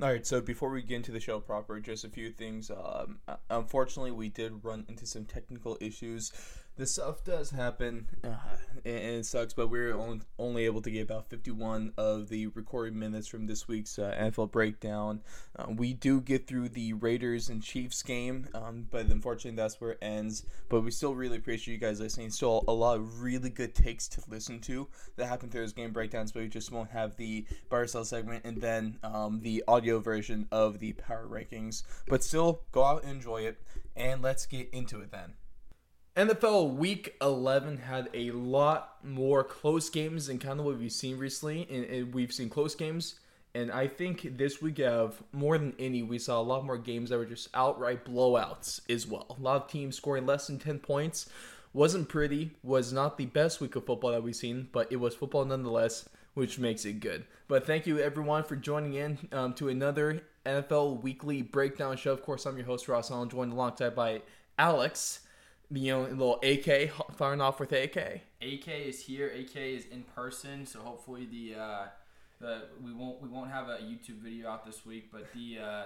All right, so before we get into the show proper, just a few things. Um, unfortunately, we did run into some technical issues this stuff does happen, uh, and it sucks. But we are only able to get about 51 of the recorded minutes from this week's uh, NFL breakdown. Uh, we do get through the Raiders and Chiefs game, um, but unfortunately, that's where it ends. But we still really appreciate you guys listening. Still a lot of really good takes to listen to that happened through those game breakdowns, but we just won't have the sell segment and then um, the audio version of the power rankings. But still, go out and enjoy it, and let's get into it then. NFL Week 11 had a lot more close games than kind of what we've seen recently, and, and we've seen close games. And I think this week of more than any, we saw a lot more games that were just outright blowouts as well. A lot of teams scoring less than 10 points. Wasn't pretty, was not the best week of football that we've seen, but it was football nonetheless, which makes it good. But thank you everyone for joining in um, to another NFL Weekly Breakdown show. Of course, I'm your host, Ross Allen, joined alongside by Alex you know, a little AK firing off with AK. AK is here. AK is in person, so hopefully the uh, the we won't we won't have a YouTube video out this week, but the uh,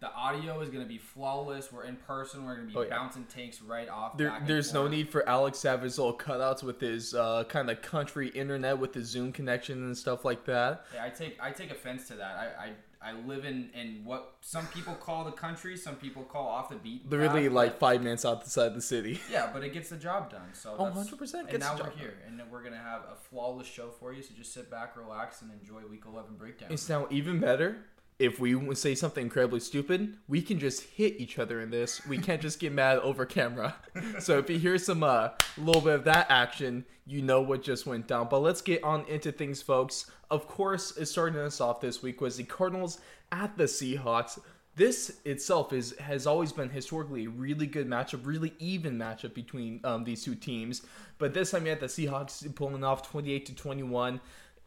the audio is going to be flawless. We're in person. We're going to be oh, yeah. bouncing tanks right off. There, there's no need for Alex to have his little cutouts with his uh, kind of country internet with his Zoom connection and stuff like that. Yeah, I take I take offense to that. I, I I live in, in what some people call the country, some people call off the beat. Literally path, like five minutes outside the city. Yeah, but it gets the job done. So oh, 100% And now we're here, done. and we're gonna have a flawless show for you. So just sit back, relax, and enjoy Week 11 breakdown. It's now even better if we say something incredibly stupid, we can just hit each other in this. We can't just get mad over camera. so if you hear some a uh, little bit of that action, you know what just went down. But let's get on into things, folks. Of course, starting us off this week was the Cardinals at the Seahawks. This itself is has always been historically a really good matchup, really even matchup between um, these two teams. But this time you had the Seahawks pulling off 28 to 21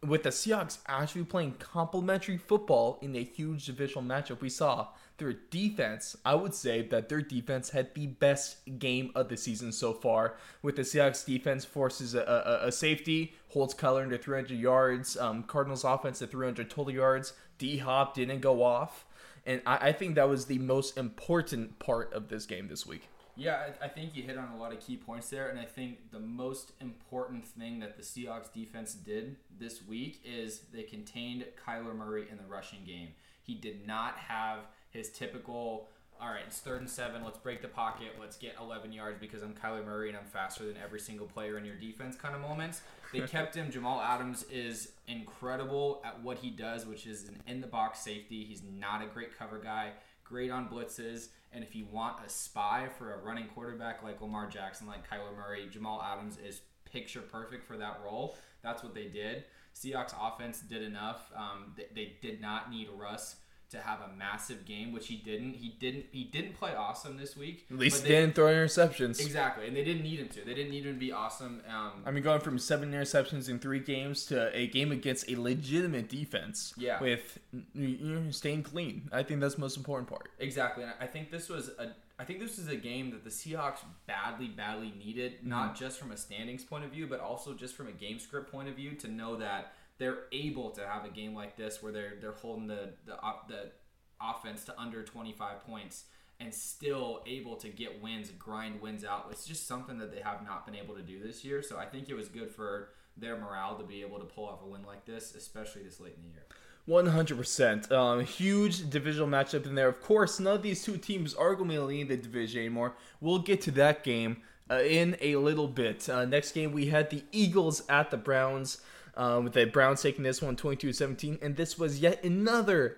with the Seahawks actually playing complementary football in a huge divisional matchup, we saw their defense. I would say that their defense had the best game of the season so far. With the Seahawks defense forces a, a, a safety, holds Kyler under 300 yards. Um, Cardinals offense at 300 total yards. D Hop didn't go off, and I, I think that was the most important part of this game this week. Yeah, I, think you hit on a lot of key points there, and I think the most important thing that the Seahawks defense did this week is they contained Kyler Murray in the rushing game. He did not have his typical, all right, it's third and seven, let's break the pocket, let's get 11 yards because I'm Kyler Murray and I'm faster than every single player in your defense kind of moments. They kept him. Jamal Adams is incredible at what he does, which is an in the box safety. He's not a great cover guy, great on blitzes and if you want a spy for a running quarterback like Lamar Jackson, like Kyler Murray, Jamal Adams is picture perfect for that role. That's what they did. Seahawks offense did enough. Um, they, they did not need Russ to have a massive game, which he didn't. He didn't. He didn't play awesome this week. At least they didn't throw interceptions. Exactly, and they didn't need him to. They didn't need him to be awesome. Um, I mean, going from seven interceptions in three games to a game against a legitimate defense. Yeah. With you know, staying clean, I think that's the most important part. Exactly, and I think this was a. I think this is a game that the Seahawks badly, badly needed, mm-hmm. not just from a standings point of view, but also just from a game script point of view, to know that they're able to have a game like this where they're they're holding the the the offense to under 25 points and still able to get wins, grind wins out. It's just something that they have not been able to do this year. So I think it was good for their morale to be able to pull off a win like this, especially this late in the year. 100%. Um, huge divisional matchup in there. Of course, none of these two teams are going to leading the division anymore. We'll get to that game uh, in a little bit. Uh, next game, we had the Eagles at the Browns. Uh, with the Browns taking this one 22 17. And this was yet another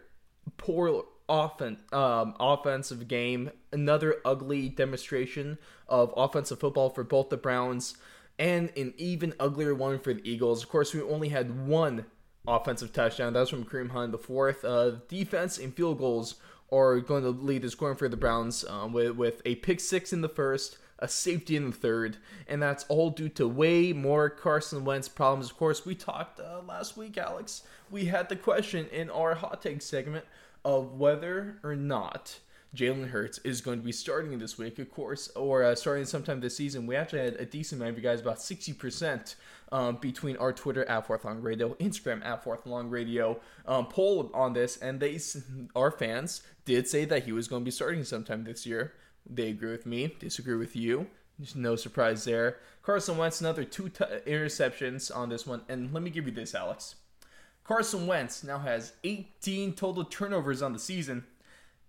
poor offen- um, offensive game. Another ugly demonstration of offensive football for both the Browns, and an even uglier one for the Eagles. Of course, we only had one offensive touchdown. That was from Kareem Hunt. The fourth uh, defense and field goals are going to lead the scoring for the Browns um, with, with a pick six in the first, a safety in the third, and that's all due to way more Carson Wentz problems. Of course, we talked uh, last week, Alex. We had the question in our hot take segment of whether or not Jalen Hurts is going to be starting this week, of course, or uh, starting sometime this season. We actually had a decent amount of you guys, about 60%, um, between our Twitter at Fourth Long Radio, Instagram at Fourth Long Radio, um, poll on this, and they, our fans, did say that he was going to be starting sometime this year. They agree with me, disagree with you. There's no surprise there. Carson Wentz, another two t- interceptions on this one. And let me give you this, Alex. Carson Wentz now has 18 total turnovers on the season.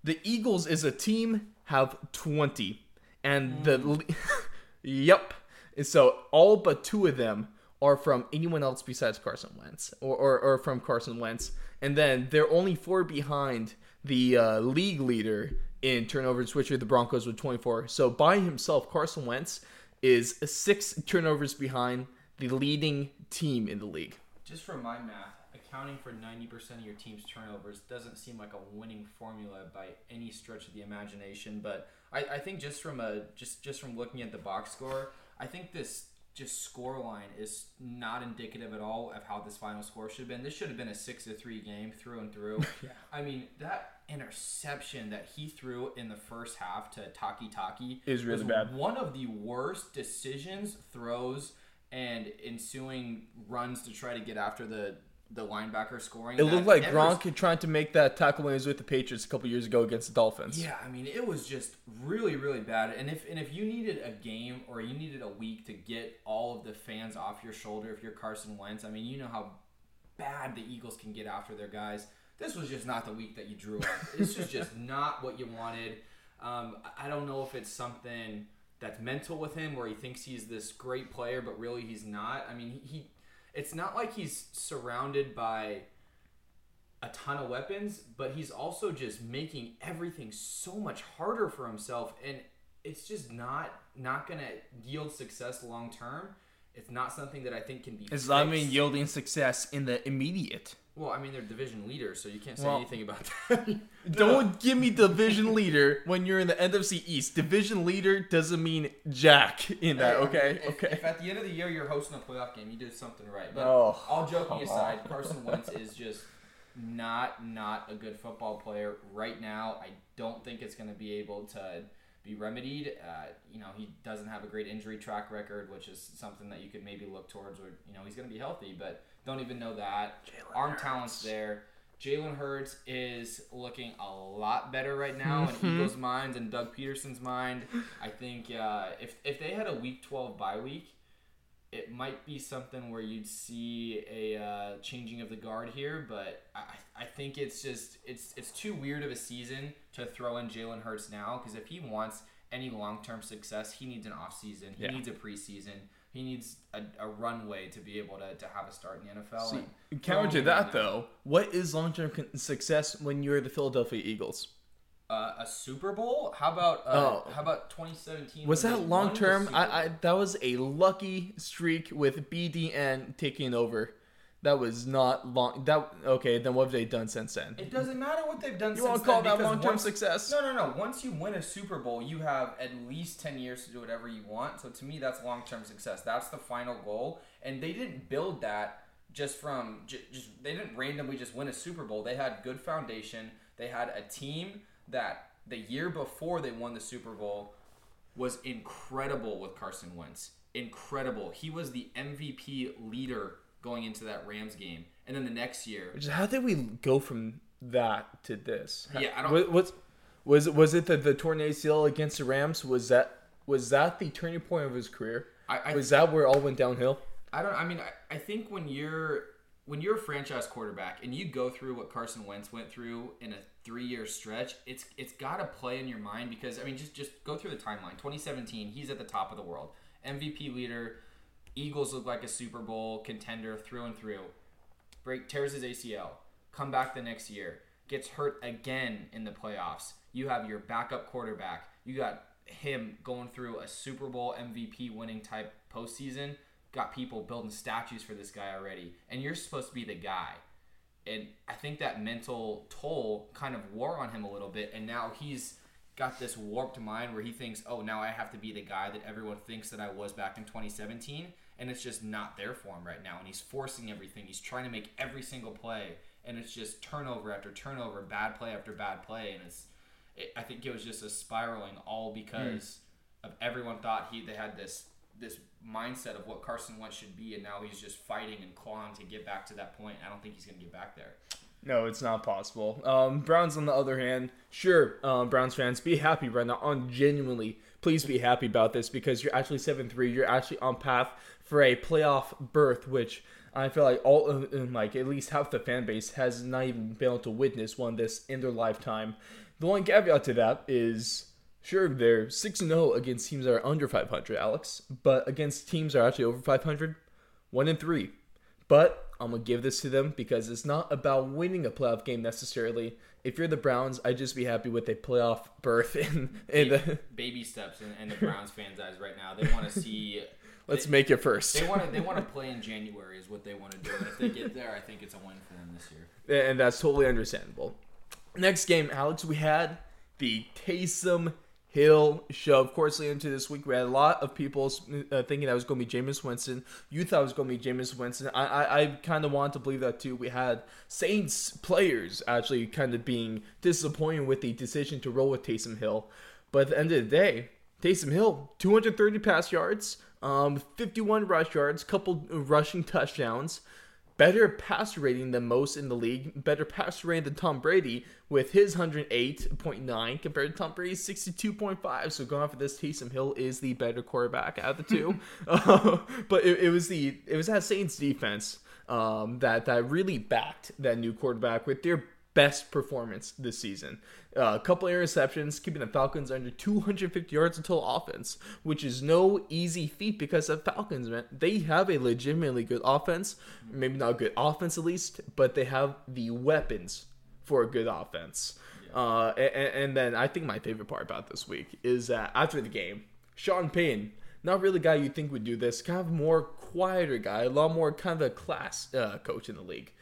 The Eagles as a team have 20. And the yep. So all but two of them are from anyone else besides Carson Wentz or, or, or from Carson Wentz. And then they're only four behind the uh, league leader in turnovers, which are the Broncos with 24. So by himself, Carson Wentz is six turnovers behind the leading team in the league. Just from my math, accounting for 90% of your team's turnovers doesn't seem like a winning formula by any stretch of the imagination. But I, I think just from a just just from looking at the box score, I think this just score line is not indicative at all of how this final score should have been. This should have been a six to three game through and through. Yeah. I mean that interception that he threw in the first half to Takitaki Is really bad. One of the worst decisions, throws, and ensuing runs to try to get after the the linebacker scoring. It looked like ever- Gronk trying to make that tackle when he was with the Patriots a couple years ago against the Dolphins. Yeah, I mean, it was just really, really bad. And if and if you needed a game or you needed a week to get all of the fans off your shoulder, if you're Carson Wentz, I mean, you know how bad the Eagles can get after their guys. This was just not the week that you drew up. This is just not what you wanted. Um, I- don't know if it's something that's mental with him, where he thinks he's this great player, but really he's not. I mean, he, he it's not like he's surrounded by a ton of weapons, but he's also just making everything so much harder for himself, and it's just not not gonna yield success long term. It's not something that I think can be. It's not even yielding success in the immediate. Well, I mean, they're division leaders, so you can't say Well- anything about that. Don't give me division leader when you're in the NFC East. Division leader doesn't mean jack in that, okay? If, okay. If at the end of the year you're hosting a playoff game, you did something right. But Oh, all joking aside, on. Carson Wentz is just not not a good football player right now. I don't think it's going to be able to be remedied. Uh, you know, he doesn't have a great injury track record, which is something that you could maybe look towards. Where you know he's going to be healthy, but don't even know that. Jalen Arm Hurts. talent's there. Jalen Hurts is looking a lot better right now Mm-hmm. in Eagles' minds and Doug Pederson's mind. I think uh, if if they had a Week 12 bye week, it might be something where you'd see a uh, changing of the guard here. But I, I think it's just it's it's too weird of a season to throw in Jalen Hurts now because if he wants any long term success, he needs an off season. He Yeah. needs a preseason. He needs a, a runway to be able to, to have a start in the NFL. See, and counter to that, though, what is long term success when you're the Philadelphia Eagles? Uh, a Super Bowl? How about uh, Oh. how about 2017? Was that long term? I, I that was a lucky streak with BDN taking over. That was not long. That okay? Then what have they done since then? It doesn't matter what they've done. You since want to call then, that long term success? No, no, no. Once you win a Super Bowl, you have at least ten years to do whatever you want. So to me, that's long term success. That's the final goal, and they didn't build that just from just they didn't randomly just win a Super Bowl. They had good foundation. They had a team that the year before they won the Super Bowl was incredible with Carson Wentz. Incredible. He was the MVP leader going into that Rams game, and then the next year, Which is- How did we go from that to this? Yeah, I don't- What, what's was it? Was it the the torn ACL against the Rams? Was that was that the turning point of his career? I, I Was that where it all went downhill? I don't. I mean, I, I think when you're when you're a franchise quarterback and you go through what Carson Wentz went through in a three year stretch, it's it's got to play in your mind because I mean, just just go through the timeline. 2017, he's at the top of the world, MVP leader. Eagles look like a Super Bowl contender through and through. Break tears his ACL. Come back the next year. Gets hurt again in the playoffs. You have your backup quarterback. You got him going through a Super Bowl MVP winning type postseason. Got people building statues for this guy already. And you're supposed to be the guy. And I think that mental toll kind of wore on him a little bit. And now he's got this warped mind where he thinks, oh, now I have to be the guy that everyone thinks that I was back in 2017. And it's just not there for him right now. And he's forcing everything. He's trying to make every single play. And it's just turnover after turnover, bad play after bad play. And it's it, I think it was just a spiraling all because of everyone thought he they had this this mindset of what Carson Wentz should be, and now he's just fighting and clawing to get back to that point. I don't think he's going to get back there. No, it's not possible. Um, Browns, on the other hand, sure, um, Browns fans, be happy right now. On genuinely, please be happy about this because you're actually seven three. You're actually on path for a playoff berth, which I feel like all uh, like at least half the fan base has not even been able to witness one this in their lifetime. The one caveat to that is sure they're six and zero against teams that are under five hundred, Alex, but against teams that are actually over five hundred, one and three. But I'm gonna give this to them because it's not about winning a playoff game necessarily. If you're the Browns, I'd just be happy with a playoff berth in in the. Baby steps in, in the Browns fans' eyes right now. They want to see. Let's they, make it first. They want to. They want to play in January is what they want to do. And if they get there, I think it's a win for them this year. and that's totally understandable. Next game, Alex, we had the Taysom Hill show. Of course, leading into this week, we had a lot of people uh, thinking that was going to be Jameis Winston. You thought it was going to be Jameis Winston. I, I, I kind of wanted to believe that too. We had Saints players actually kind of being disappointed with the decision to roll with Taysom Hill. But at the end of the day, Taysom Hill, 230 pass yards, um, 51 rush yards, couple rushing touchdowns better pass rating than most in the league, better pass rating than Tom Brady with his 108.9 compared to Tom Brady's 62.5. So going off of this, Taysom Hill is the better quarterback out of the two. uh, but it, it, was the it was that Saints defense um, that that really backed that new quarterback with their best performance this season. Uh, a couple interceptions, keeping the Falcons under 250 yards of total offense, which is no easy feat because the Falcons, man, they have a legitimately good offense. Maybe not a good offense at least, but they have the weapons for a good offense. Yeah. Uh, and, and, then I think my favorite part about this week is that after the game, Sean Payton, not really a guy you think would do this, kind of more quieter guy, a lot more kind of a class uh, coach in the league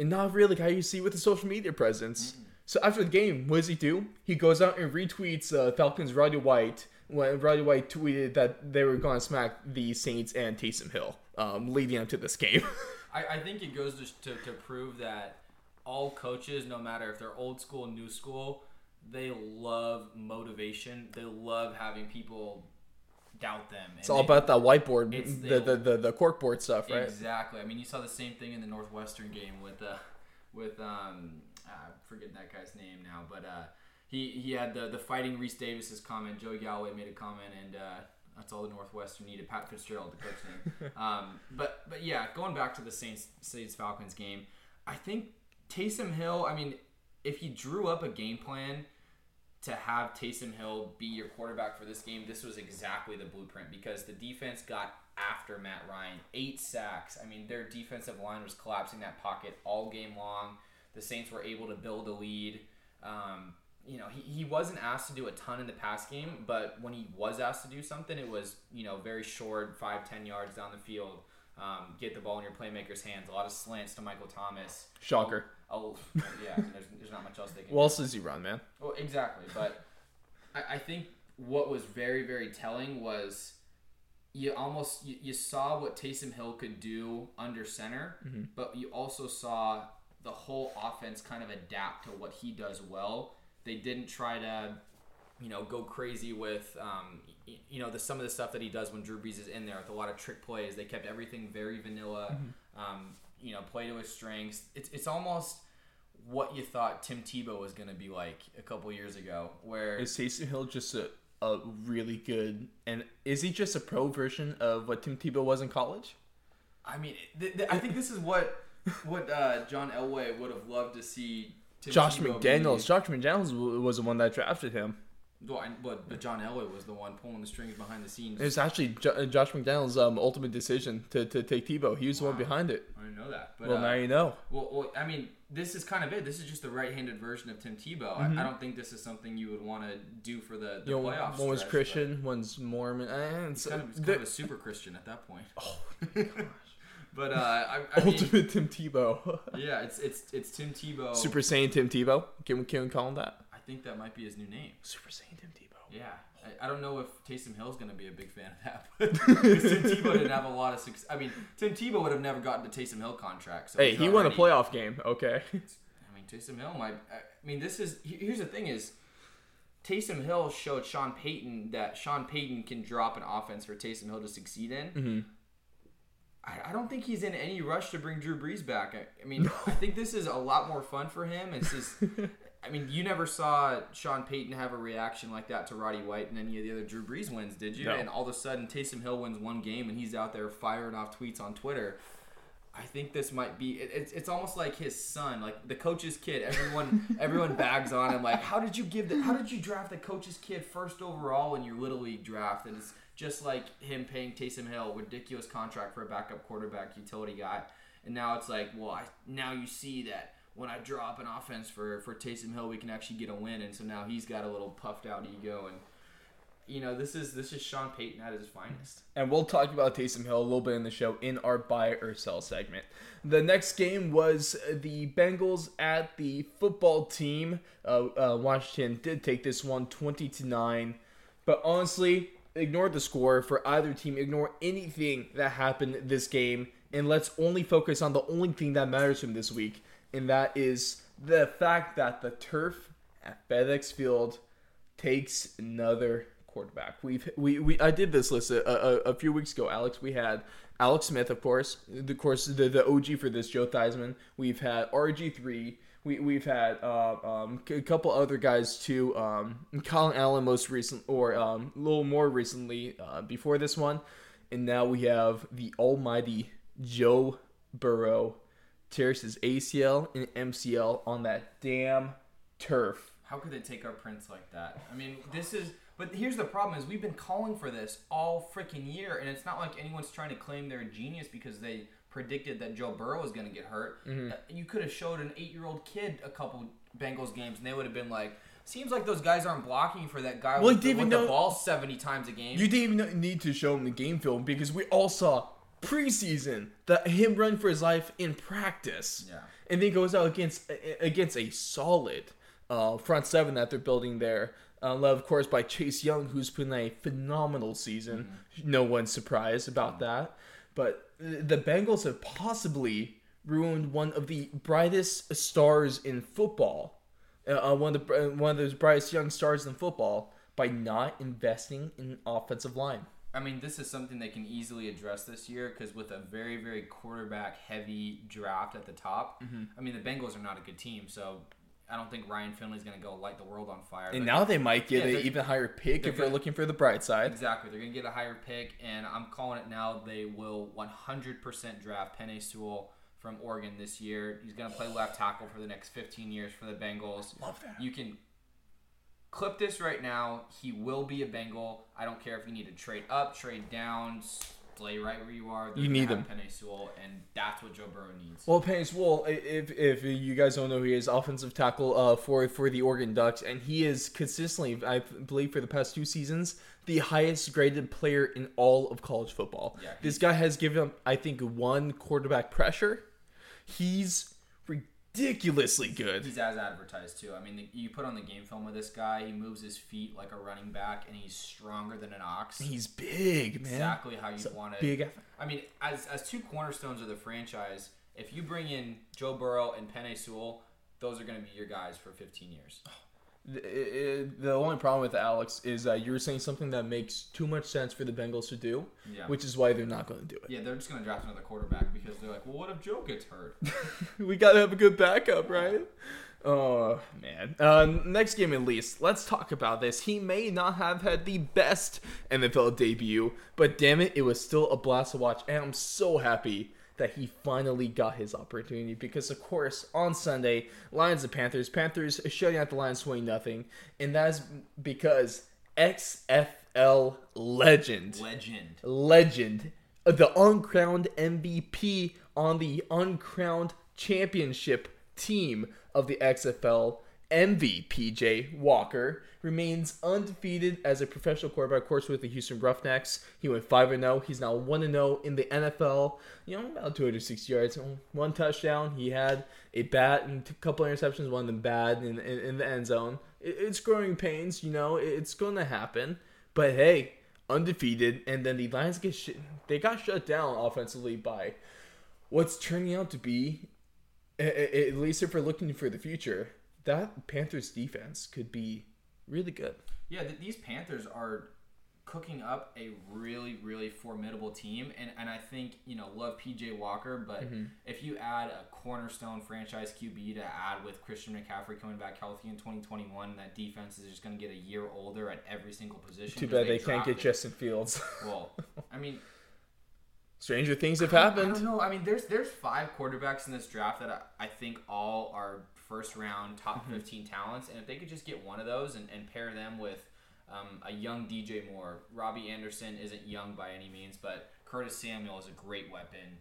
and not really how you see with the social media presence. Mm-hmm. So after the game, what does he do? He goes out and retweets uh, Falcons Roddy White when Roddy White tweeted that they were going to smack the Saints and Taysom Hill, um, leading up to this game. I, I, think it goes to, to, to prove that all coaches, no matter if they're old school, new school, they love motivation. They love having people doubt them. It's all they, about that whiteboard, the, the, the the corkboard stuff, right? Exactly. I mean, you saw the same thing in the Northwestern game with uh, with um, uh, I forget that guy's name now, but uh, he he had the the fighting Rece Davis's comment. Joe Galloway made a comment, and uh, that's all the Northwestern needed. Pat Fitzgerald, the coach name. um, but but yeah, going back to the Saints Saints Falcons game, I think Taysom Hill. I mean, if he drew up a game plan to have Taysom Hill be your quarterback for this game, this was exactly the blueprint because the defense got after Matt Ryan. Eight sacks. I mean, their defensive line was collapsing that pocket all game long. The Saints were able to build a lead. Um, you know, he, he wasn't asked to do a ton in the pass game, but when he was asked to do something, it was, you know, very short, five, ten yards down the field. Um, get the ball in your playmaker's hands. A lot of slants to Michael Thomas. Shocker. Oh, yeah. there's, there's not much else they can. What else does he run, man? Well, exactly. But I, I think what was very very telling was you almost you, you saw what Taysom Hill could do under center, mm-hmm. but you also saw the whole offense kind of adapt to what he does well. They didn't try to you know, go crazy with, um, you know, the some of the stuff that he does when Drew Brees is in there with a lot of trick plays. They kept everything very vanilla. Mm-hmm. Um, you know, play to his strengths. It's it's almost what you thought Tim Tebow was going to be like a couple years ago. Where is Taysom Hill just a, a really good and is he just a pro version of what Tim Tebow was in college? I mean, th- th- I think this is what what uh, John Elway would have loved to see. Tim Josh Tebow McDaniels. Be. Josh McDaniels was the one that drafted him. Well, but, but John Elway was the one pulling the strings behind the scenes. It was actually jo- uh, Josh McDaniels' um, ultimate decision to, to take Tebow. He was wow. the one behind it. I didn't know that. But, well, uh, now you know. Well, well, I mean, this is kind of it. This is just the right-handed version of Tim Tebow. Mm-hmm. I, I, don't think this is something you would want to do for the, the you know, playoffs. One was Christian, one's Mormon. Eh, it's, kind, of, it's kind of a super Christian at that point. Oh gosh. But uh, I, I ultimate mean, Tim Tebow. yeah, it's it's it's Tim Tebow. Super Saiyan Tim Tebow. Can we can we call him that? I think that might be his new name. Super Saiyan Tim Tebow. Yeah, I, I don't know if Taysom Hill's going to be a big fan of that, because Tim Tebow didn't have a lot of success. I mean, Tim Tebow would have never gotten to Taysom Hill contract. So hey, he won a playoff game. Okay. I mean, Taysom Hill might. I mean, this is here's the thing: is Taysom Hill showed Sean Payton that Sean Payton can drop an offense for Taysom Hill to succeed in. Mm-hmm. I, I don't think he's in any rush to bring Drew Brees back. I, I mean, I think this is a lot more fun for him. It's just, I mean, you never saw Sean Payton have a reaction like that to Roddy White and any of the other Drew Brees wins, did you? No. And all of a sudden, Taysom Hill wins one game and he's out there firing off tweets on Twitter. I think this might be. It, it's, it's almost like his son, like the coach's kid. Everyone everyone bags on him. Like, how did you give the? How did you draft the coach's kid first overall in your little league draft? And it's just like him paying Taysom Hill ridiculous contract for a backup quarterback utility guy. And now it's like, well, I, now you see that when I draw up an offense for for Taysom Hill, we can actually get a win. And so now he's got a little puffed out ego and. You know, this is this is Sean Payton at his finest. And we'll talk about Taysom Hill a little bit in the show in our buy or sell segment. The next game was the Bengals at the football team. Uh, uh, Washington did take this one 20 to 9. But honestly, ignore the score for either team. Ignore anything that happened this game. And let's only focus on the only thing that matters from this week. And that is the fact that the turf at FedEx Field takes another quarterback. We've we, we I did this list a, a, a few weeks ago, Alex. We had Alex Smith, of course, the course the, the OG for this, Joe Theismann. We've had RG three. We we've had uh, um, a couple other guys too. Um, Colin Allen most recent, or um, a little more recently uh, before this one, and now we have the almighty Joe Burrow tears his ACL and MCL on that damn turf. How could they take our prints like that? I mean, this is. But here's the problem: is we've been calling for this all freaking year, and it's not like anyone's trying to claim they're a genius because they predicted that Joe Burrow was going to get hurt. Uh, You could have showed an eight-year-old kid a couple Bengals games, and they would have been like, "Seems like those guys aren't blocking for that guy Well, with, the, with even the ball seventy times a game." You didn't even need to show him the game film because we all saw preseason that him run for his life in practice. Yeah. And then goes out against against a solid uh, front seven that they're building there. Uh, led, of course, by Chase Young, who's put in a phenomenal season. No one's surprised about that. But the Bengals have possibly ruined one of the brightest stars in football. Uh, uh, one of the one of those brightest young stars in football by not investing in offensive line. I mean, this is something they can easily address this year because with a very, very quarterback heavy draft at the top, Mm-hmm. I mean, the Bengals are not a good team, so I don't think Ryan Finley's going to go light the world on fire. And now they might get Yeah, an even higher pick if they're gonna- looking for the bright side. Exactly. They're going to get a higher pick, and I'm calling it now. They will 100% draft Penei Sewell from Oregon this year. He's going to play left tackle for the next 15 years for the Bengals. Love that. You can clip this right now. He will be a Bengal. I don't care if you need to trade up, trade down, stay right where you are. They're You need him. Penei Sewell, and that's what Joe Burrow needs. Well, Penei Sewell, if if you guys don't know, who he is offensive tackle uh, for for the Oregon Ducks, and he is consistently, I believe, for the past two seasons, the highest graded player in all of college football. Yeah, this guy has given I think, one quarterback pressure. He's ridiculously good. He's as advertised too. I mean, the, you put on the game film of this guy. He moves his feet like a running back, and he's stronger than an ox. He's big, man. exactly how you want it. Big. I mean, as as two cornerstones of the franchise, if you bring in Joe Burrow and Penei Sewell, those are going to be your guys for 15 years. Oh, The, only problem with Alex is that you're saying something that makes too much sense for the Bengals to do, Yeah. which is why they're not going to do it. Yeah, they're just going to draft another quarterback because they're like, well, what if Joe gets hurt? we gotta have a good backup, right? Oh man. Uh, next game at least. Let's talk about this. He may not have had the best NFL debut, but damn it, it was still a blast to watch, and I'm so happy that he finally got his opportunity because of course on Sunday, Lions and Panthers, Panthers shutting out the Lions 20 nothing, and that's because XFL legend Legend. legend, the uncrowned MVP on the uncrowned championship team of the XFL, MVPJ Walker, remains undefeated as a professional quarterback, of course, with the Houston Roughnecks. He went 5 0. He's now 1 0 in the NFL. You know, about 260 yards, one touchdown. He had a bat and a couple interceptions, one of them bad in, in, in the end zone. It, it's growing pains, you know, it's going to happen. But hey, undefeated, and then the Lions get shit. They got shut down offensively by what's turning out to be, at least if we're looking for the future, that Panthers defense could be really good. Yeah, th- these Panthers are cooking up a really, really formidable team, and and I think you know love PJ Walker, but Mm-hmm. if you add a cornerstone franchise QB to add with Christian McCaffrey coming back healthy in 2021, that defense is just going to get a year older at every single position. Too bad they can't get drafted- Justin Fields. Well, I mean, Stranger things have I happened. don't know. I mean, there's there's five quarterbacks in this draft that I, I think all are first round top Mm-hmm. 15 talents, and if they could just get one of those and, and pair them with um, a young DJ Moore, Robbie Anderson isn't young by any means, but Curtis Samuel is a great weapon.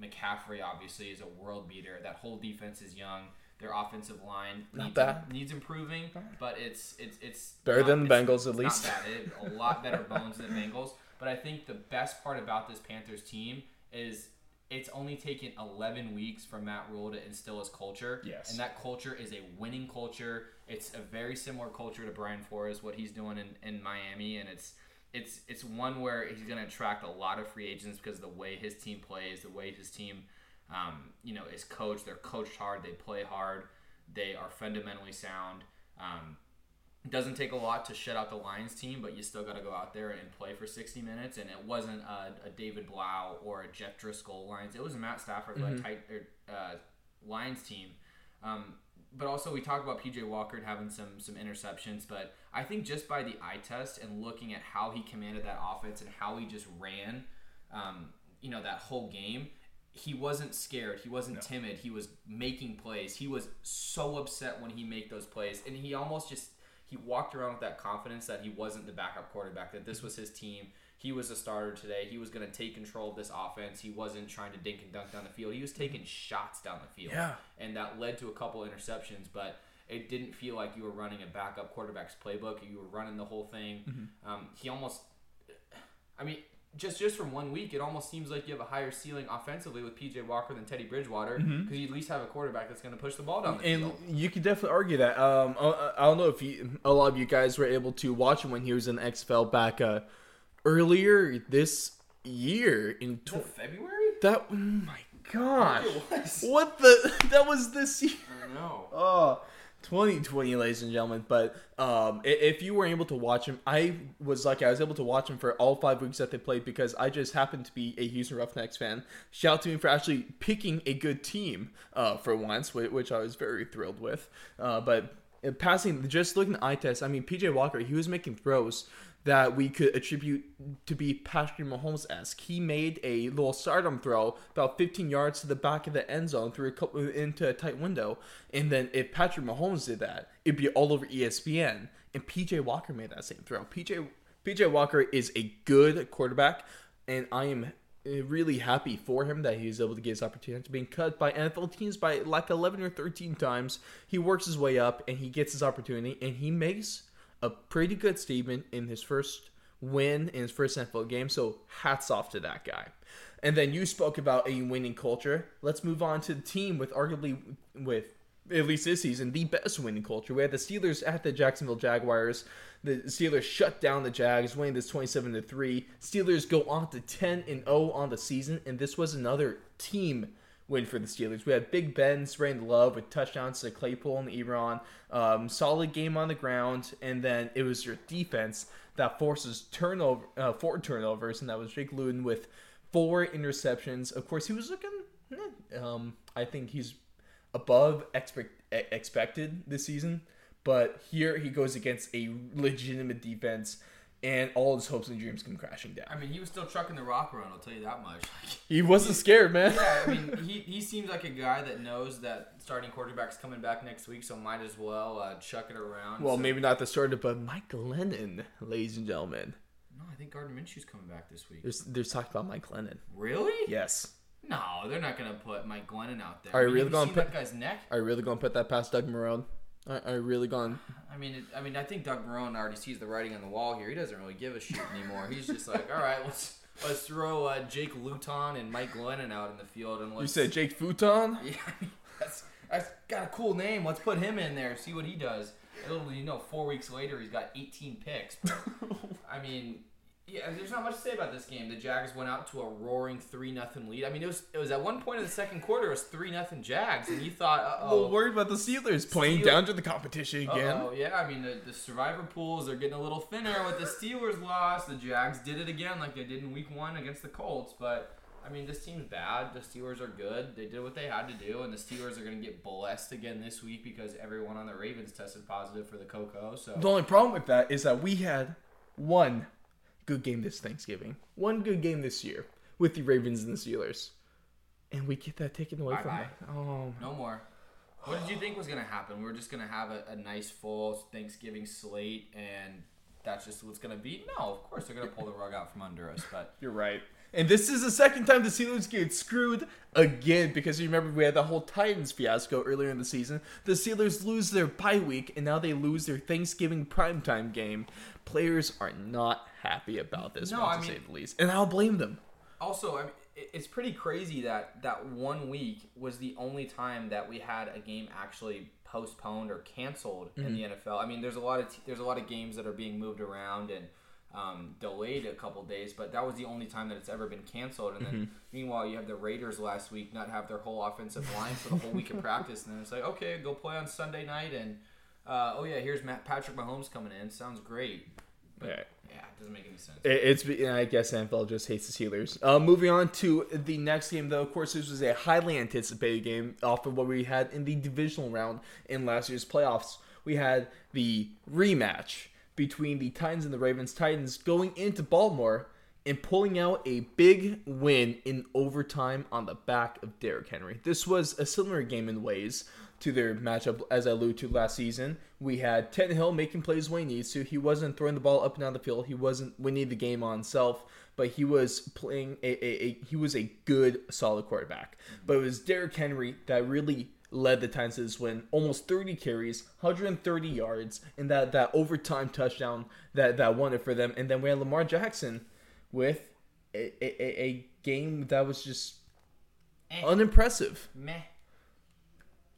McCaffrey obviously is a world beater. That whole defense is young. Their offensive line needs, needs improving, but it's it's it's Better not- than the Bengals, at least. Not bad. A lot better bones than the Bengals. But I think the best part about this Panthers team is it's only taken 11 weeks for Matt Rhule to instill his culture. Yes. And that culture is a winning culture. It's a very similar culture to Brian Flores, what he's doing in, in Miami. And it's it's it's one where he's going to attract a lot of free agents because of the way his team plays, the way his team, um, you know, is coached. They're coached hard. They play hard. They are fundamentally sound. Um, doesn't take a lot to shut out the Lions team, but you still got to go out there and play for 60 minutes. And it wasn't a, a David Blough or a Jeff Driskel Lions. It was a Matt Stafford led tight er, uh, Lions team. Um, but also we talked about PJ Walker having some some interceptions, but I think just by the eye test and looking at how he commanded that offense and how he just ran, um, you know, that whole game, he wasn't scared. He wasn't timid. He was making plays. He was so upset when he made those plays, and he almost just he walked around with that confidence that he wasn't the backup quarterback. That this was his team. He was a starter today. He was going to take control of this offense. He wasn't trying to dink and dunk down the field. He was taking shots down the field, Yeah. and that led to a couple interceptions. But it didn't feel like you were running a backup quarterback's playbook. You were running the whole thing. Um, he almost, I mean, just just from one week, it almost seems like you have a higher ceiling offensively with PJ Walker than Teddy Bridgewater because you at least have a quarterback that's going to push the ball down the And field. you could definitely argue that. Um, I, I don't know if you, a lot of you guys were able to watch him when he was in XFL back uh, earlier this year in tw- that February? that. Oh my gosh! It was. What the? That was this year. I know. Oh, 2020, ladies and gentlemen. But um, if you were able to watch him, I was lucky. I was able to watch him for all five weeks that they played because I just happened to be a Houston Roughnecks fan. Shout out to him for actually picking a good team uh, for once, which I was very thrilled with. Uh, but uh, passing, just looking at eye test, I mean, PJ Walker, he was making throws that we could attribute to be Patrick Mahomes esque. He made a little stardom throw about 15 yards to the back of the end zone through a couple into a tight window, and then if Patrick Mahomes did that, it'd be all over ESPN. And PJ Walker made that same throw. PJ PJ Walker is a good quarterback, and I am uh, really happy for him that he was able to get his opportunity to being cut by NFL teams by like 11 or 13 times. He works his way up and he gets his opportunity, and he makes a pretty good statement in his first win in his first NFL game. So hats off to that guy. And then you spoke about a winning culture. Let's move on to the team with arguably with at least this season the best winning culture. We had the Steelers at the Jacksonville Jaguars. The Steelers shut down the Jags, winning this 27 to 3. Steelers go on to 10 and 0 on the season, and this was another team win for the Steelers. We had Big Ben spreading the love with touchdowns to Claypool and Ebron. Um, solid game on the ground, and then it was your defense that forces turnover, uh, four turnovers, and that was Jake Luton with four interceptions. Of course, he was looking. eh, Um, I think he's above expect, expected this season, but here he goes against a legitimate defense. And all his hopes and dreams come crashing down. I mean, he was still trucking the rock around. I'll tell you that much. He wasn't scared, man. yeah, I mean, he, he seems like a guy that knows that starting quarterback's coming back next week, so might as well uh, chuck it around. Well, So- maybe not the starter, but Mike Glennon, ladies and gentlemen. No, I think Gardner Minshew's coming back this week. There's there's talk about Mike Glennon. Really? Yes. No, they're not gonna put Mike Glennon out there. Are you really gonna put- that guy's neck? Are you really going to put that past Doug Marrone? Are, are you really gone. I mean, it, I mean, I think Doug Marrone already sees the writing on the wall here. He doesn't really give a shit anymore. He's just like, all right, let's let's throw uh, Jake Luton and Mike Glennon out in the field and let's. You said Jake Futon? Yeah, I mean, that's that's got a cool name. Let's put him in there. See what he does. Little you know, four weeks later, he's got 18 picks. I mean, Yeah, there's not much to say about this game. The Jags went out to a roaring three nothing lead. I mean, it was it was at one point in the second quarter, it was three nothing Jags, and you thought, uh Well, oh, worried about the Steelers playing down to the competition again. Oh yeah, I mean the, the survivor pools are getting a little thinner with the Steelers loss. The Jags did it again like they did in Week One against the Colts, but I mean this team's bad. The Steelers are good. They did what they had to do, and the Steelers are going to get blessed again this week because everyone on the Ravens tested positive for the Coco. So The only problem with that is that we had one good game this Thanksgiving, one good game this year with the Ravens and the Steelers, and we get that taken away from Bye-bye. us. Oh, no more. What did you think was going to happen? We were just going to have a, a nice full Thanksgiving slate, and that's just what's going to be. No, of course they're going to pull the rug out from under us, but. you're right. And this is the second time the Steelers get screwed again because you remember we had the whole Titans fiasco earlier in the season. The Steelers lose their bye week and now they lose their Thanksgiving primetime game. Players are not happy about this, No, one, I to mean- say the least. And I'll blame them. Also, I mean, it's pretty crazy that that one week was the only time that we had a game actually postponed or canceled in the NFL. I mean, there's a lot of t- there's a lot of games that are being moved around and um, delayed a couple days, but that was the only time that it's ever been canceled. And then meanwhile, you have the Raiders last week not have their whole offensive line for the whole week of practice, and then it's like, okay, go play on Sunday night, and uh, oh yeah, here's Matt Patrick Mahomes coming in. Sounds great. But Yeah. it doesn't make any sense. It- It's I guess NFL just hates the Steelers. Uh, moving on to the next game, though. Of course, this was a highly anticipated game off of what we had in the divisional round in last year's playoffs. We had the rematch between the Titans and the Ravens. Titans going into Baltimore and pulling out a big win in overtime on the back of Derrick Henry. This was a similar game in ways to their matchup as I alluded to last season. We had Tannehill making plays when he needs to. He wasn't throwing the ball up and down the field. He wasn't winning the game on himself, but he was playing a, a, a he was a good solid quarterback. But it was Derrick Henry that really led the Titans to this win. Almost 30 carries, 130 yards, and that, that overtime touchdown that, that won it for them. And then we had Lamar Jackson with a, a, a- a game that was just Eh. unimpressive. meh.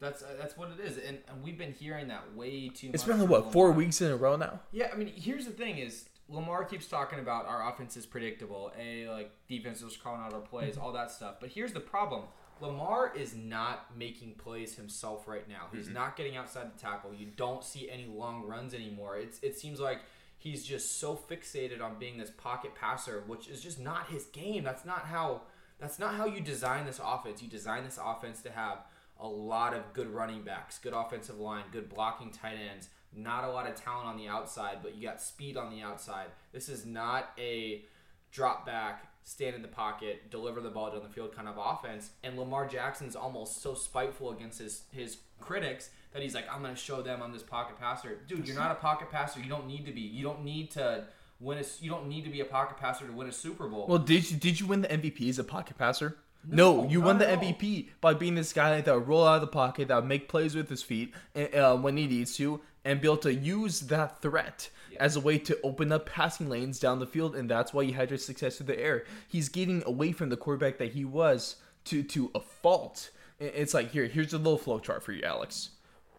That's uh, that's what it is, and, and we've been hearing that way too much. It's been like, what four weeks in a row now. Yeah, I mean, here's the thing: is Lamar keeps talking about our offense is predictable, a like defenses calling out our plays, all that stuff. But here's the problem: Lamar is not making plays himself right now. He's not getting outside the tackle. You don't see any long runs anymore. It's it seems like he's just so fixated on being this pocket passer, which is just not his game. That's not how that's not how you design this offense. You design this offense to have a lot of good running backs, good offensive line, good blocking tight ends, not a lot of talent on the outside, but you got speed on the outside. This is not a drop back, stand in the pocket, deliver the ball down the field kind of offense. And Lamar Jackson's almost so spiteful against his his critics that he's like, I'm gonna show them I'm this pocket passer. Dude, you're not a pocket passer. You don't need to be. You don't need to win. You don't need to be a pocket passer to win a Super Bowl. Well, did you did you win the MVP as a pocket passer? No, No, you won the. MVP by being this guy that would roll out of the pocket, that would make plays with his feet uh, when he needs to, and be able to use that threat as a way to open up passing lanes down the field, and that's why you had your success through the air. He's getting away from the quarterback that he was to to a fault. It's like here, here's a little flow chart for you, Alex.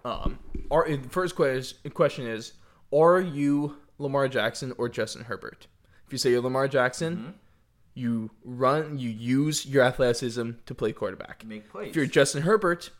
Um, the first question question is, are you Lamar Jackson or Justin Herbert? If you say you're Lamar Jackson, you run, you use your athleticism to play quarterback. Make plays. If you're Justin Herbert,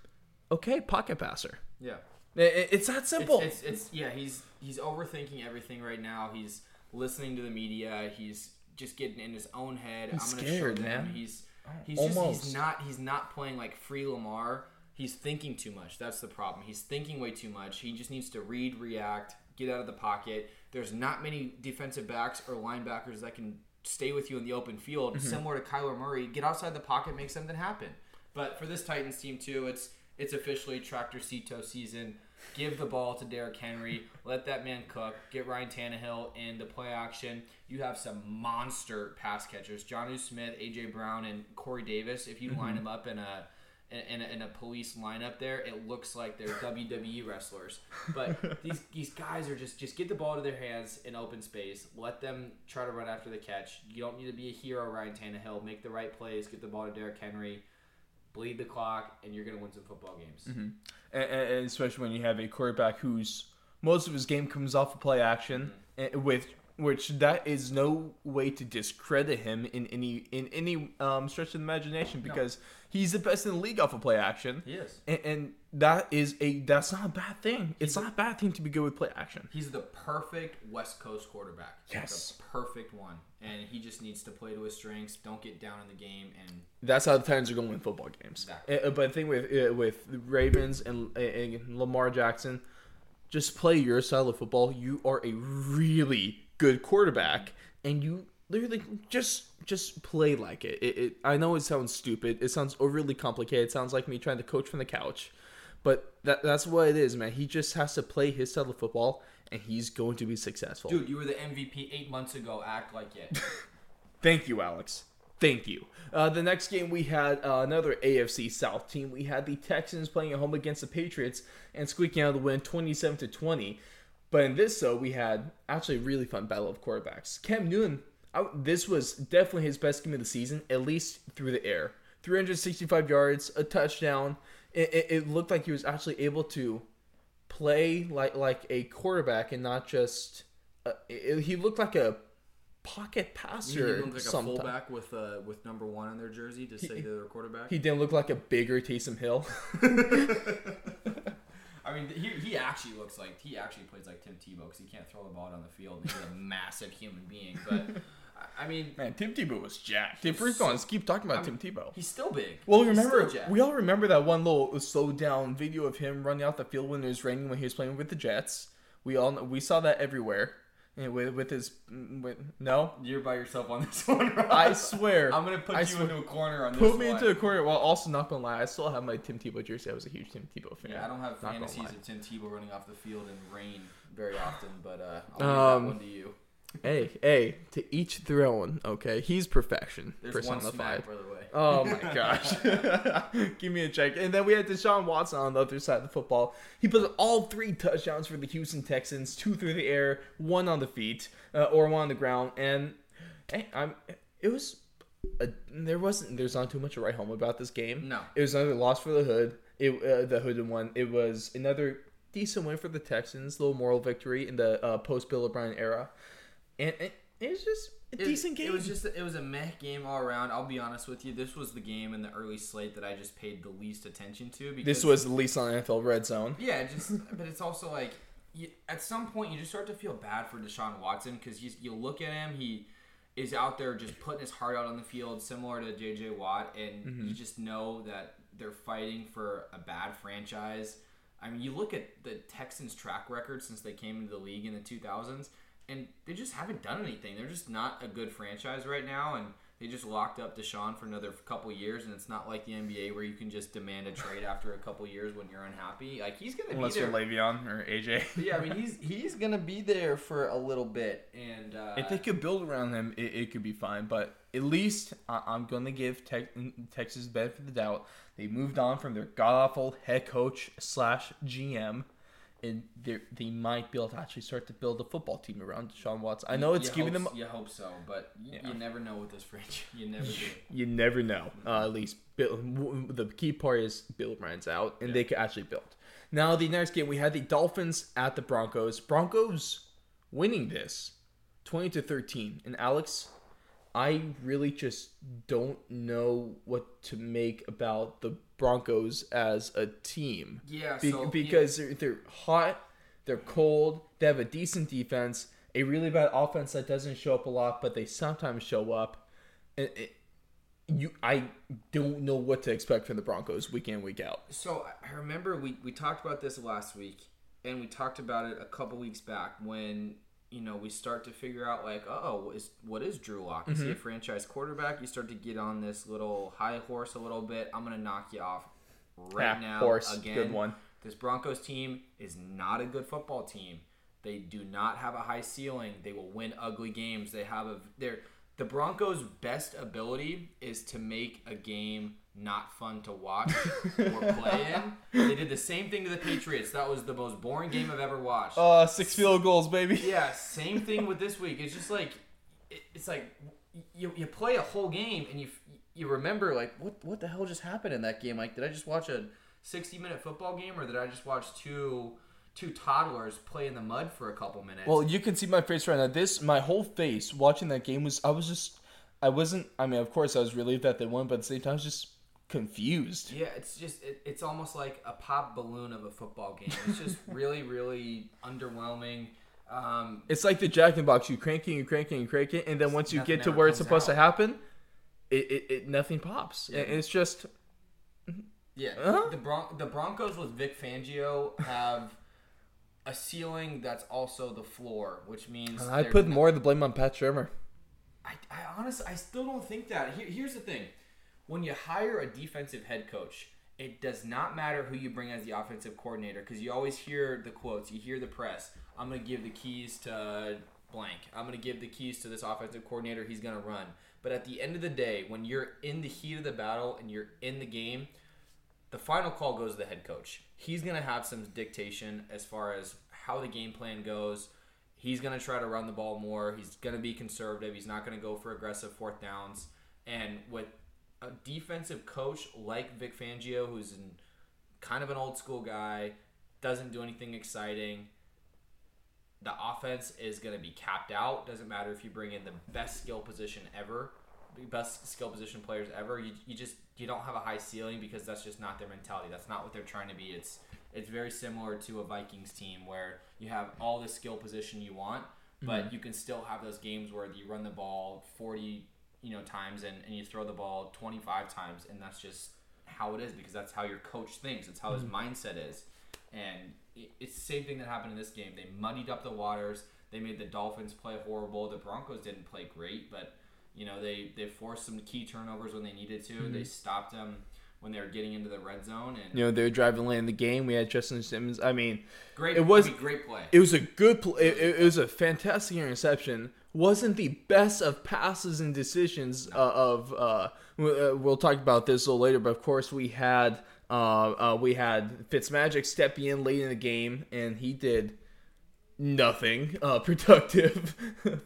okay, pocket passer. yeah. I- I- It's that simple. It's, it's, it's yeah. He's he's overthinking everything right now. He's listening to the media. He's just getting in his own head. I'm gonna scared, show them. man. He's oh, he's just Almost. he's not he's not playing like free Lamar. He's thinking too much. That's the problem. He's thinking way too much. He just needs to read, react, get out of the pocket. There's not many defensive backs or linebackers that can stay with you in the open field. Mm-hmm. Similar to Kyler Murray, get outside the pocket, make something happen. But for this Titans team too, it's it's officially tractor Cito season. Give the ball to Derrick Henry. Let that man cook. Get Ryan Tannehill in the play action. You have some monster pass catchers: Jonnu Smith, AJ Brown, and Corey Davis. If you line them up in a in a, in a police lineup there, it looks like they're WWE wrestlers. But these these guys are just just get the ball to their hands in open space. Let them try to run after the catch. You don't need to be a hero, Ryan Tannehill. Make the right plays. Get the ball to Derrick Henry. Bleed the clock, and you're gonna win some football games. and, and especially when you have a quarterback whose most of his game comes off of play action Mm-hmm. and with which that is no way to discredit him in any in any um, stretch of the imagination because he's the best in the league off of play action. He is. And, and that is a that's not a bad thing. It's not a bad thing to be good with play action. He's the perfect West Coast quarterback. Yes. the perfect one, and he just needs to play to his strengths. Don't get down in the game, and That's how the Titans are going to win football games. Exactly. Uh, but the thing with uh, with Ravens and, and Lamar Jackson, just play your style of football. You are a really good quarterback, and you literally just just play like it. It, it. I know it sounds stupid. It sounds overly complicated. It sounds like me trying to coach from the couch, but that that's what it is, man. He just has to play his style of football, and he's going to be successful. dude, you were the MVP eight months ago. Act like it. Thank you, Alex. Thank you. Uh, the next game we had uh, another AFC South team. We had the Texans playing at home against the Patriots and squeaking out the win, twenty-seven to twenty. But in this, though, we had actually a really fun battle of quarterbacks. Cam Newton, I, this was definitely his best game of the season, at least through the air. 365 yards, a touchdown. It, it, it looked like he was actually able to play like like a quarterback and not just. Uh, it- he looked like a pocket passer. look like a fullback with uh, with number one on their jersey to say they're quarterback. He didn't look like a bigger Taysom Hill. I mean, he, he actually looks like he actually plays like Tim Tebow because he can't throw the ball down the field. and He's a massive human being, but I- I mean, Man, Tim Tebow was jacked. If we're going to keep talking about Tim Tebow. he's still big. Well, He's remember, we all remember that one little slow down video of him running out the field when it was raining when he was playing with the Jets. We all we saw that everywhere. And with with his with no, You're by yourself on this one. Rob. I swear. I'm gonna put I you into a corner on this. Put me one. into a corner. Well, also not gonna lie, I still have my Tim Tebow jersey. I was a huge Tim Tebow fan. Yeah, I don't have Not fantasies of Tim Tebow running off the field in rain very often, but uh, I'll Um, leave that one to you. Hey, hey, to each their own. Okay, he's perfection There's one personified. smack, by the way. Oh my gosh. Give me a check. And then we had Deshaun Watson on the other side of the football. He put all three touchdowns for the Houston Texans, two through the air, one on the feet, uh, or one on the ground. And hey, I'm it was a, there wasn't there's not too much to write home about this game. No. It was another loss for the hood. It uh, the hooded one. It was another decent win for the Texans, little moral victory in the uh, post Bill O'Brien era. And it, it was just a It- decent game. It was just it was a meh game all around. I'll be honest with you. This was the game in the early slate that I just paid the least attention to. Because this was the least on NFL Red Zone. yeah, just but it's also like you, at some point you just start to feel bad for Deshaun Watson because you you look at him he is out there just putting his heart out on the field, similar to J.J. Watt, and Mm-hmm. you just know that they're fighting for a bad franchise. I mean, you look at the Texans' track record since they came into the league in the 2000s, and they just haven't done anything. They're just not a good franchise right now, and they just locked up Deshaun for another couple years. And it's not like the NBA where you can just demand a trade after a couple years when you're unhappy. Like he's gonna Unless be you're there. Le'Veon or AJ. But yeah, I mean he's he's gonna be there for a little bit, and uh, If they could build around him, it, it could be fine. But at least I, I'm going to give Tex Texas benefit of the doubt. They moved on from their god awful head coach slash GM, and they they might be able to actually start to build a football team around Deshaun Watson. I know it's you giving hope, them. You hope so, but y- Yeah. you never know with this franchise. You never do. You never know. Uh, at least Bill, the key part is Bill O'Brien's out, and they could actually build. Now the next game we had the Dolphins at the Broncos. Broncos winning this, twenty to thirteen. And Alex, I really just don't know what to make about the Broncos as a team. Yeah, Be- so because they're, they're hot, they're cold, they have a decent defense, a really bad offense that doesn't show up a lot, but they sometimes show up. And it, you, I don't know what to expect from the Broncos week in week out. So I- I remember we, we talked about this last week, and we talked about it a couple weeks back when you know we start to figure out like, oh, is what is Drew Lock? Is he Mm-hmm. a franchise quarterback? You start to get on this little high horse a little bit. I'm gonna knock you off right Ah, now. horse. again. Good one. This Broncos team is not a good football team. They do not have a high ceiling. They will win ugly games. They have a they're the Broncos' best ability is to make a game not fun to watch or play in. They did the same thing to the Patriots. That was the most boring game I've ever watched. Uh, six field goals, baby. Yeah, same thing with this week. It's just like it's like you, you play a whole game and you you remember like what what the hell just happened in that game? Like did I just watch a 60 minute football game or did I just watch two two toddlers play in the mud for a couple minutes. Well, you can see my face right now. This, my whole face watching that game was, I was just, I wasn't, I mean, of course I was relieved that they won, but at the same time I was just confused. Yeah, it's just it, it's almost like a pop balloon of a football game. It's just really, really underwhelming. Um, It's like the Jack in the Box. You crank it, you crank it, you crank it, and then once you get to where it's supposed to happen, it, it, it nothing pops. Yeah. And it's just yeah, Huh? the Bron- the Broncos with Vic Fangio have a ceiling that's also the floor, which means I put more of the blame on Pat Shurmur. I, I honestly, I still don't think that. Here, here's the thing: when you hire a defensive head coach, it does not matter who you bring as the offensive coordinator because you always hear the quotes, you hear the press. I'm going to give the keys to blank. I'm going to give the keys to this offensive coordinator. He's going to run. But at the end of the day, when you're in the heat of the battle and you're in the game, the final call goes to the head coach. He's going to have some dictation as far as how the game plan goes. He's going to try to run the ball more. He's going to be conservative. He's not going to go for aggressive fourth downs. And with a defensive coach like Vic Fangio, who's an, kind of an old school guy, doesn't do anything exciting, the offense is going to be capped out. Doesn't matter if you bring in the best skill position ever, the best skill position players ever. You, you just you don't have a high ceiling because that's just not their mentality. That's not what they're trying to be. It's it's very similar to a Vikings team where you have all the skill position you want, but mm-hmm. you can still have those games where you run the ball forty you know times and, and you throw the ball twenty five times, and that's just how it is because that's how your coach thinks. It's how his mm-hmm. mindset is, and it- it's the same thing that happened in this game. They muddied up the waters. They made the Dolphins play horrible. The Broncos didn't play great, but you know they they forced some key turnovers when they needed to. They mm-hmm. stopped them when they were getting into the red zone, and You know, they're driving late in the game. We had Justin Simmons. I mean, great. it was- I mean, great play. it was a good play. It, it was a fantastic interception. Wasn't the best of passes and decisions uh, of. Uh, uh, we'll talk about this a little later, but of course we had uh, uh, we had Fitzmagic step in late in the game, and he did nothing uh, productive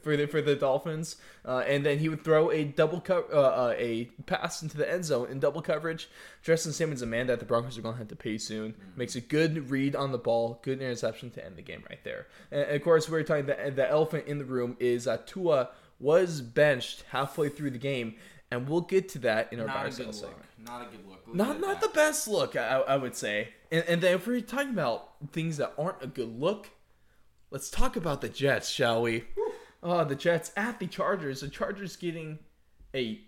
for the for the Dolphins. Uh, and then he would throw a double co- uh, uh, a pass into the end zone in double coverage. Justin Simmons, a man that the Broncos are going to have to pay soon, makes a good read on the ball, good interception to end the game right there. And of course, we are talking the the elephant in the room is Tua was benched halfway through the game, and we'll get to that in our not buy a good look. segment. Not a good look. Leave Not not the best look, I, I would say. And, and then if we're talking about things that aren't a good look, let's talk about the Jets, shall we? Oh, the Jets at the Chargers. The Chargers getting a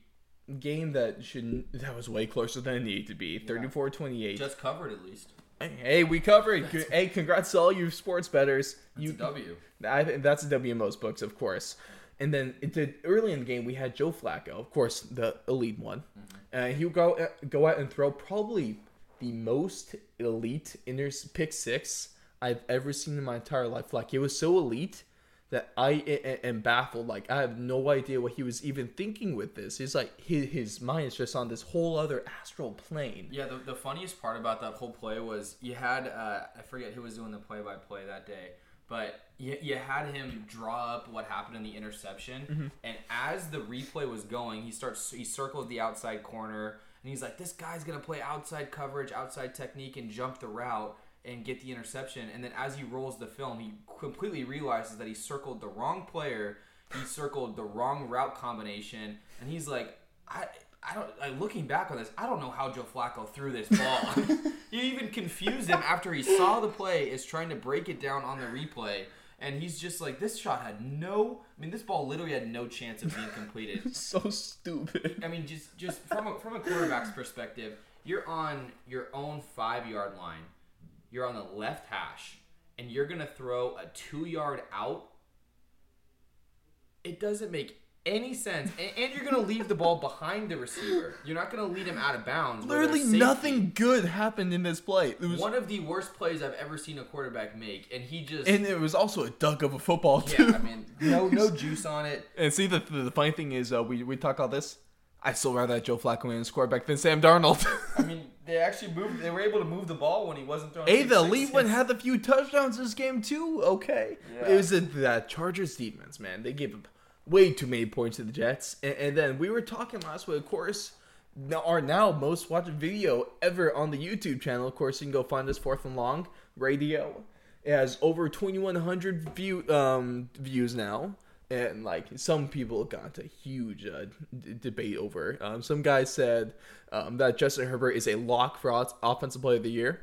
game that should that was way closer than it needed to be. 34-28. Just covered at least. Hey, we covered. Hey, congrats to all you sports betters. You You W. I think that's a W in most books, of course. And then it did early in the game we had Joe Flacco, of course, the elite one. Uh, he would go go out and throw probably the most elite inter pick six I've ever seen in my entire life. Like it was so elite that I am baffled. Like I have no idea what he was even thinking with this. He's like his, his mind is just on this whole other astral plane. Yeah, the, the funniest part about that whole play was you had uh, I forget who was doing the play by play that day, but you, you had him draw up what happened in the interception, and as the replay was going, he starts he circles the outside corner, and he's like, "This guy's gonna play outside coverage, outside technique, and jump the route." And get the interception, and then as he rolls the film, he completely realizes that he circled the wrong player. He circled the wrong route combination, and he's like, I, I don't. Like, looking back on this, I don't know how Joe Flacco threw this ball. you even confused him after he saw the play, is trying to break it down on the replay, and he's just like, this shot had no. I mean, this ball literally had no chance of being completed. So stupid. I mean, just just from a, from a quarterback's perspective, you're on your own five yard line. You're on the left hash, and you're gonna throw a two yard out. It doesn't make any sense, and, and you're gonna leave the ball behind the receiver. You're not gonna lead him out of bounds. Literally nothing good happened in this play. It was One of the worst plays I've ever seen a quarterback make, and he just and it was also a duck of a football too. yeah. I mean, no no juice on it. and see, the, the the funny thing is, uh, we we talk all this. I still rather that Joe Flacco win as quarterback than Sam Darnold. I mean, they actually moved. They were able to move the ball when he wasn't throwing. hey, the elite one had a few touchdowns this game too. Okay, Yeah. it was the, that Chargers defense, man. They gave up way too many points to the Jets, and, and then we were talking last week, of course. Now, our now most watched video ever on the YouTube channel. Of course, you can go find us fourth and long radio. It has over 2,100 view um views now, and like some people got a huge uh, d- debate over. Um, some guy said um, that Justin Herbert is a lock for offensive player of the year.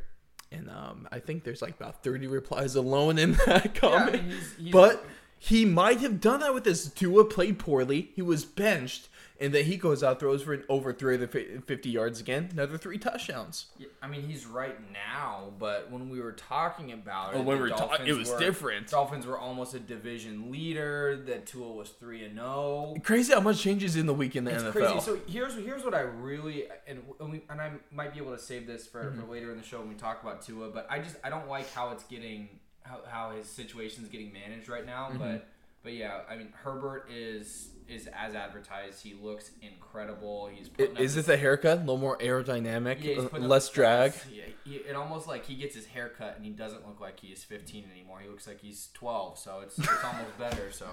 And um, I think there's like about 30 replies alone in that comment. mean, he's- he's- but he might have done that with this. Tua played poorly. He was benched. And then he goes out, throws for an over 350 yards again, another three touchdowns. Yeah, I mean, he's right now, but when we were talking about Oh, it, when we were ta- Dolphins it was were- different. Dolphins were almost a division leader. That Tua was three and oh. zero. Crazy how much changes in the week in the It's NFL. crazy. So here's here's what I really and and, we, and I might be able to save this for, Mm-hmm. for later in the show when we talk about Tua, but I just I don't like how it's getting how, how his situation's getting managed right now. Mm-hmm. But but yeah, I mean Herbert is is as advertised. He looks incredible. He's I- putting up is his- it the haircut? A little more aerodynamic, yeah, uh, less drag. Yeah, he, it almost like he gets his hair cut and he doesn't look like he is 15 anymore. He looks like he's 12, so it's, it's almost better. So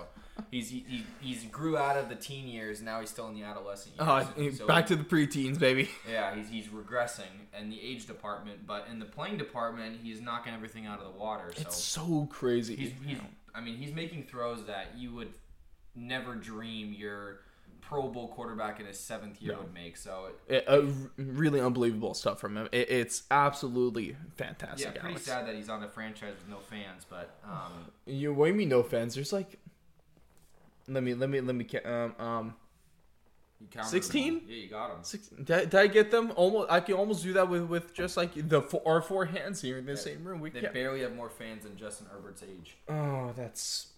he's he, he he's grew out of the teen years. Now he's still in the adolescent years. Oh, So back he- to the preteens, baby. yeah, he's, he's regressing in the age department, but in the playing department, he's knocking everything out of the water. So It's so crazy. he's, he's I mean, he's making throws that you would never dream your Pro Bowl quarterback in his seventh year No. would make. So It- uh, really unbelievable stuff from him. It, it's absolutely fantastic. yeah, pretty Alex. sad that he's on a franchise with no fans, but um, You what do you mean no fans? There's like, let me let me let me um um. You counted 16? them all. Yeah, you got them. Six, did, I, did I get them? Almost, I can almost do that with, with just like the four, our four hands here in the same room. We They can't. barely have more fans than Justin Herbert's age. Oh, that's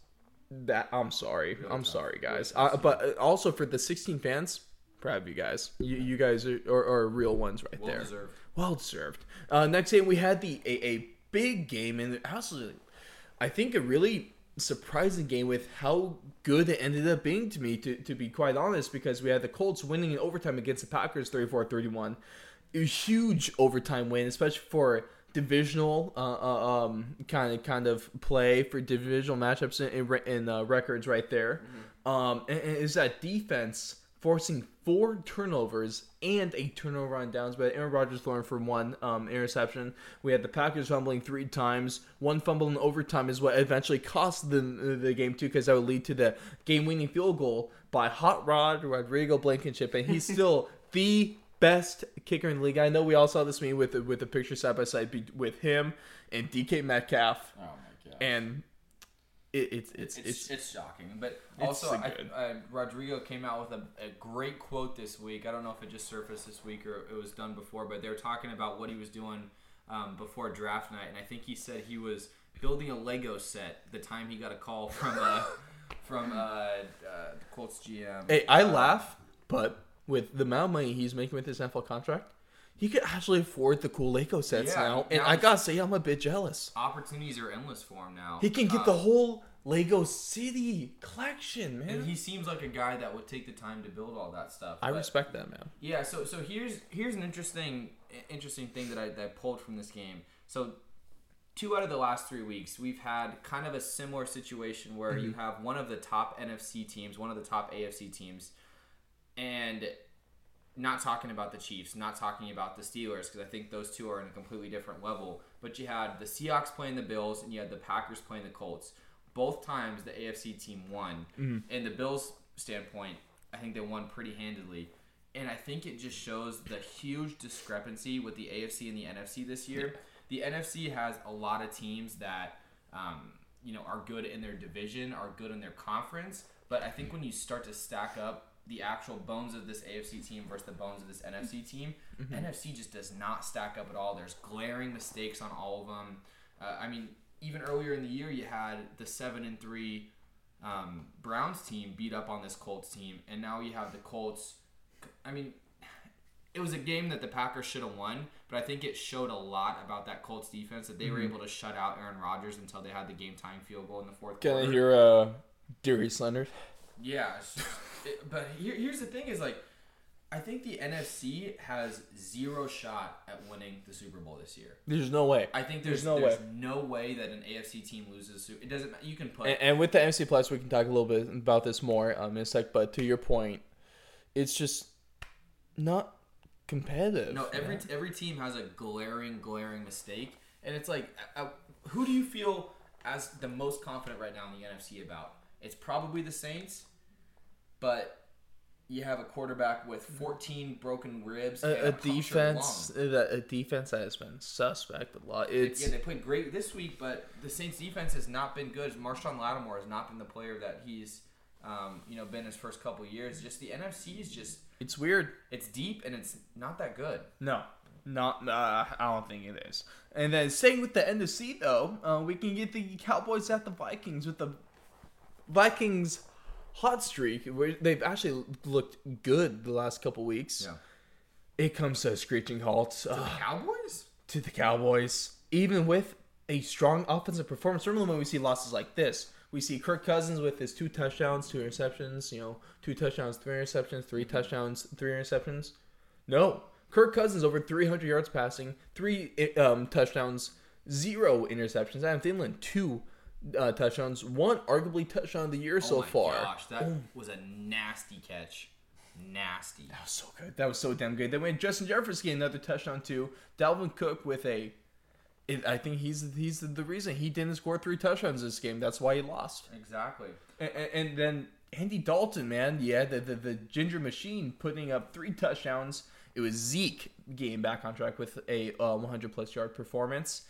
that. I'm sorry. Really I'm tough. sorry, guys. tough Uh, but uh, also for the 16 fans, proud of you guys. You, you guys are, are, are real ones right Well there. deserved. Well deserved. Uh, next game we had the a, a big game and absolutely, I think a really surprising game with how good it ended up being to me. To, to be quite honest, because we had the Colts winning in overtime against the Packers 34-31. A huge overtime win, especially for divisional uh, uh, um kind of kind of play for divisional matchups in, in, in uh, records right there. Um, and, and is that defense forcing four turnovers and a turnover on downs, but Aaron Rodgers throwing for one um, interception. We had the Packers fumbling three times. One fumble in overtime is what eventually cost the the game too, because that would lead to the game-winning field goal by Hot Rod Rodrigo Blankenship, and he's still the best kicker in the league. I know we all saw this meme with the, with the picture side by side with him and DK Metcalf, Oh my god. and it, it's it's it's, it's, it's, shocking. But also, so I, uh, Rodrigo came out with a, a great quote this week. I don't know if it just surfaced this week or it was done before, but they were talking about what he was doing um, before draft night, and I think he said he was building a Lego set the time he got a call from uh, from uh, uh, the Colts GM. Hey, I Uh, laugh, but with the amount of money he's making with his NFL contract, he could actually afford the cool Lego sets Yeah, now. And now I gotta say, I'm a bit jealous. Opportunities are endless for him now. He can get Uh, the whole Lego City collection, man. and he seems like a guy that would take the time to build all that stuff. I but- respect that, man. Yeah, so so here's here's an interesting interesting thing that I that I pulled from this game. So two out of the last three weeks, we've had kind of a similar situation where you have one of the top NFC teams, one of the top AFC teams, and not talking about the Chiefs, not talking about the Steelers, because I think those two are in a completely different level. But you had the Seahawks playing the Bills, and you had the Packers playing the Colts. Both times the AFC team won. In the Bills' standpoint, I think they won pretty handedly. And I think it just shows the huge discrepancy with the AFC and the NFC this year. The NFC has a lot of teams that um, you know are good in their division, are good in their conference. But I think when you start to stack up the actual bones of this AFC team versus the bones of this NFC team, NFC just does not stack up at all. There's glaring mistakes on all of them. Uh, I mean, even earlier in the year, you had the seven and three um, Browns team beat up on this Colts team, and now you have the Colts. I mean, it was a game that the Packers should have won, but I think it showed a lot about that Colts defense that they were able to shut out Aaron Rodgers until they had the game time field goal in the fourth Can quarter. I hear uh, Darius Leonard? Yeah, it's just- it- but here, here's the thing: is like, I think the NFC has zero shot at winning the Super Bowl this year. There's no way. I think there's, There's no there's way. no way that an AFC team loses. It doesn't. You can put And, and with the MC Plus, we can talk a little bit about this more um, in a sec. But to your point, it's just not competitive. No, every man. every team has a glaring, glaring mistake, and it's like, uh, who do you feel as the most confident right now in the NFC about? It's probably the Saints, but you have a quarterback with 14 broken ribs. and A, a defense that a defense that has been suspect a lot. It's Yeah, they played great this week, but the Saints defense has not been good. Marshon Lattimore has not been the player that he's, um, you know, been his first couple years. Just the NFC is just it's weird. it's deep and it's not that good. No, not. Uh, I don't think it is. And then staying with the NFC though, uh, we can get the Cowboys at the Vikings with the Vikings hot streak. Where they've actually looked good the last couple weeks. It comes to a screeching halt uh, Cowboys? to the Cowboys, even with a strong offensive performance. Normally, when we see losses like this, we see Kirk Cousins with his two touchdowns, two interceptions. You know, two touchdowns, three interceptions, three touchdowns, three interceptions. No, Kirk Cousins over 300 yards passing, three um, touchdowns, zero interceptions. Adam Thielen two uh, touchdowns, one arguably touchdown of the year so oh my far. gosh, that was a nasty catch. Nasty. That was so good. That was so damn good. Then we had Justin Jefferson getting another touchdown too. Dalvin Cook with a, it, I think he's he's the reason he didn't score three touchdowns this game. That's why he lost. Exactly. And, and then Andy Dalton, man, yeah, the, the the ginger machine putting up three touchdowns. It was Zeke getting back on track with a uh, 100 plus yard performance.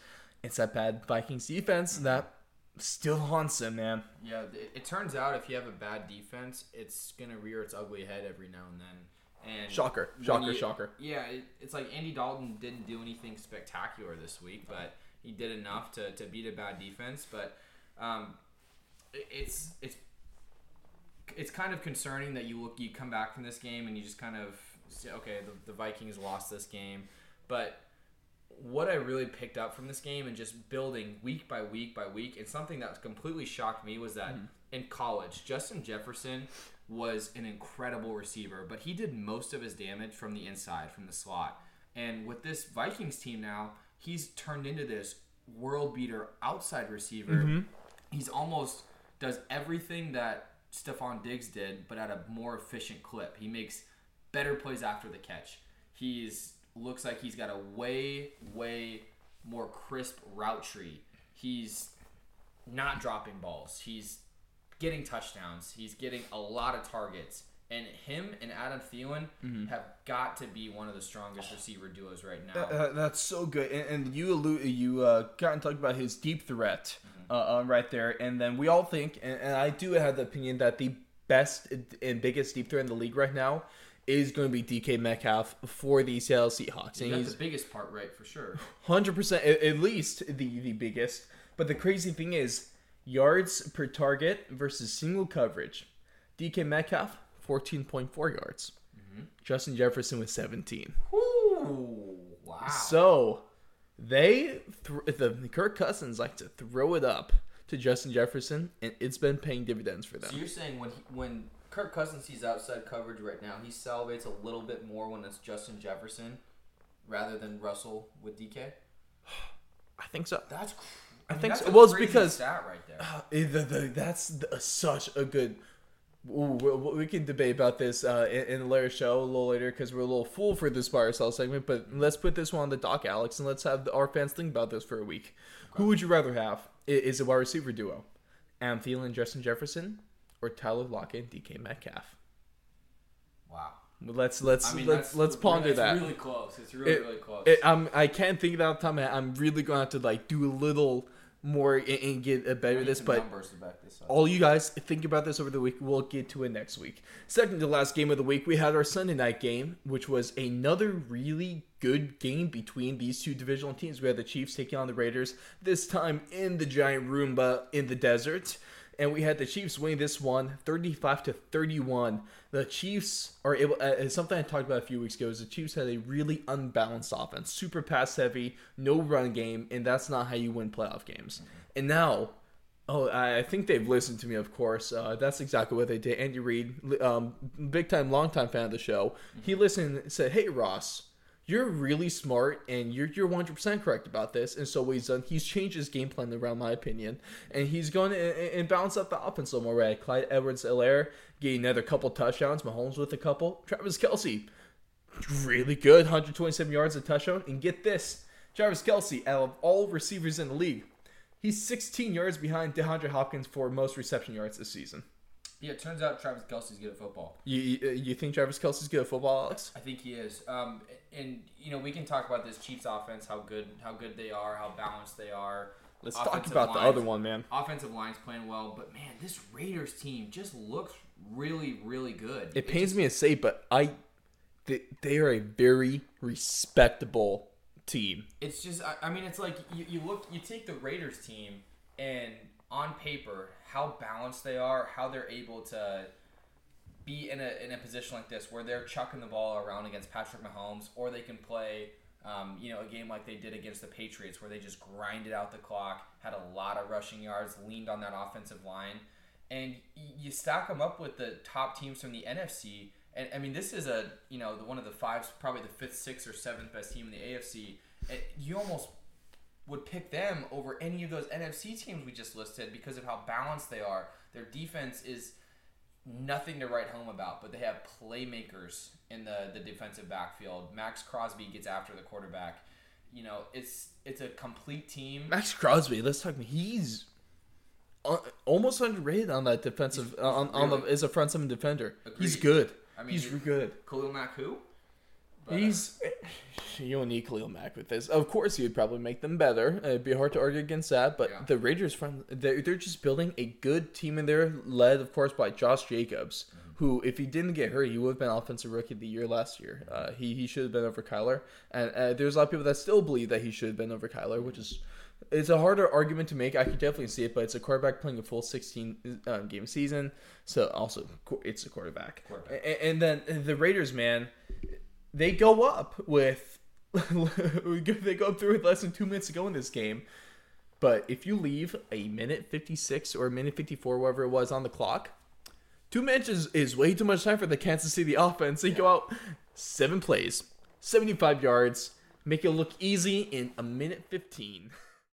It's that bad Vikings defense that still haunts him, man. Yeah, it, it turns out if you have a bad defense, it's gonna rear its ugly head every now and then. And Shocker, shocker, you- shocker. Yeah, it, it's like Andy Dalton didn't do anything spectacular this week, but he did enough to, to beat a bad defense. But um, it- it's it's it's kind of concerning that you look you come back from this game and you just kind of say, okay, the, the Vikings lost this game, but what I really picked up from this game and just building week by week by week, and something that completely shocked me was that mm-hmm. in college, Justin Jefferson was an incredible receiver, but he did most of his damage from the inside, from the slot. And with this Vikings team now, he's turned into this world beater outside receiver. Mm-hmm. He's almost does everything that Stefon Diggs did, but at a more efficient clip. He makes better plays after the catch. He's looks like he's got a way, way more crisp route tree. He's not dropping balls. He's getting touchdowns. He's getting a lot of targets. And him and Adam Thielen have got to be one of the strongest receiver duos right now. Uh, that's so good, and, and you allude, you uh, kind of talked about his deep threat uh, uh, right there, and then we all think, and, and I do have the opinion that the best and biggest deep threat in the league right now is going to be DK Metcalf for the Seattle Seahawks, and you got he's the biggest part right for sure. hundred percent at least the the biggest. But the crazy thing is yards per target versus single coverage. DK Metcalf fourteen point four yards. Mm-hmm. Justin Jefferson with seventeen. Ooh, wow. So they th- the Kirk Cousins like to throw it up to Justin Jefferson, and it's been paying dividends for them. So you're saying when he, when Kirk Cousins sees outside coverage right now, he salivates a little bit more when it's Justin Jefferson rather than Russell with DK. I think so. That's cr- I mean, think that's so. Well, it's because- stat right there. Uh, the- the- that's the- such a good. Ooh, we, we can debate about this uh, in, in later show a little later because we're a little full for this bar sell segment. But let's put this one on the dock, Alex, and let's have the, our fans think about this for a week. Who would you rather have? Is a wide receiver duo, Am Thielen, Justin Jefferson, or Tyler Lockett, and DK Metcalf? Wow. Let's let's I mean, let's lettle ponder it's that. really close. It's really It- really close. It, I'm I can't think of that off the top of my head. I'm really going to have to like do a little more and, and get a better at this, but this all you guys think about this over the week. We'll get to it next week. Second to last game of the week, we had our Sunday night game, which was another really good game between these two divisional teams. We had the Chiefs taking on the Raiders, this time in the giant Roomba in the desert. And we had the Chiefs winning this one 35 to 31. The Chiefs are able, uh, something I talked about a few weeks ago, is the Chiefs had a really unbalanced offense, super pass heavy, no run game, and that's not how you win playoff games. And now, Oh, I think they've listened to me, of course. Uh, that's exactly what they did. Andy Reid, um, big time, long time fan of the show. He listened and said, Hey, Ross, you're really smart and you're, you're 100% correct about this. And so what he's done, he's changed his game plan around my opinion. And he's going to and, and balance up the offense a little more. Right? Clyde Edwards-Helaire getting another couple touchdowns. Mahomes with a couple. Travis Kelce, really good, 127 yards, a touchdown. And get this Travis Kelce, out of all receivers in the league, He's 16 yards behind DeAndre Hopkins for most reception yards this season. Yeah, it turns out Travis Kelce's good at football. You you, you think Travis Kelce's good at football, Alex? I think he is. Um, and you know we can talk about this Chiefs offense, how good how good they are, how balanced they are. Let's talk about the other one, man. Offensive line's playing well, but man, this Raiders team just looks really really good. It pains me to say, but I they, they are a very respectable team. it's just I, I mean it's like you, you look you take the Raiders team and on paper how balanced they are how they're able to be in a, in a position like this where they're chucking the ball around against Patrick Mahomes or they can play um, you know a game like they did against the Patriots where they just grinded out the clock had a lot of rushing yards leaned on that offensive line. And you stack them up with the top teams from the NFC and I mean this is a you know the one of the five probably the fifth sixth or seventh best team in the AFC and you almost would pick them over any of those NFC teams we just listed because of how balanced they are. Their defense is nothing to write home about, but they have playmakers in the, the defensive backfield. Maxx Crosby gets after the quarterback. You know, it's it's a complete team. Maxx Crosby, let's talk. He's uh, almost underrated on that defensive He's- on, on the really- as a front seven defender. He's good. I mean, he's he- good. Khalil Mack who? But, uh, He's you don't Khalil Mack with this. Of course, he would probably make them better. It'd be hard to argue against that. But Yeah. the Raiders front, they're, they're just building a good team in there, led of course by Josh Jacobs, Mm-hmm. who if he didn't get hurt, he would have been offensive rookie of the year last year. Uh, he he should have been over Kyler, and uh, there's a lot of people that still believe that he should have been over Kyler, which is. It's a harder argument to make. I could definitely see it, but it's a quarterback playing a full 16 um, game season. So also, it's a quarterback. Quarterback. A- And then the Raiders, man, they go up with they go up through with less than two minutes to go in this game. But if you leave a minute fifty six or a minute fifty four, whatever it was on the clock, two minutes is, is way too much time for the Kansas City offense. They go out seven plays, seventy five yards, make it look easy in a minute fifteen.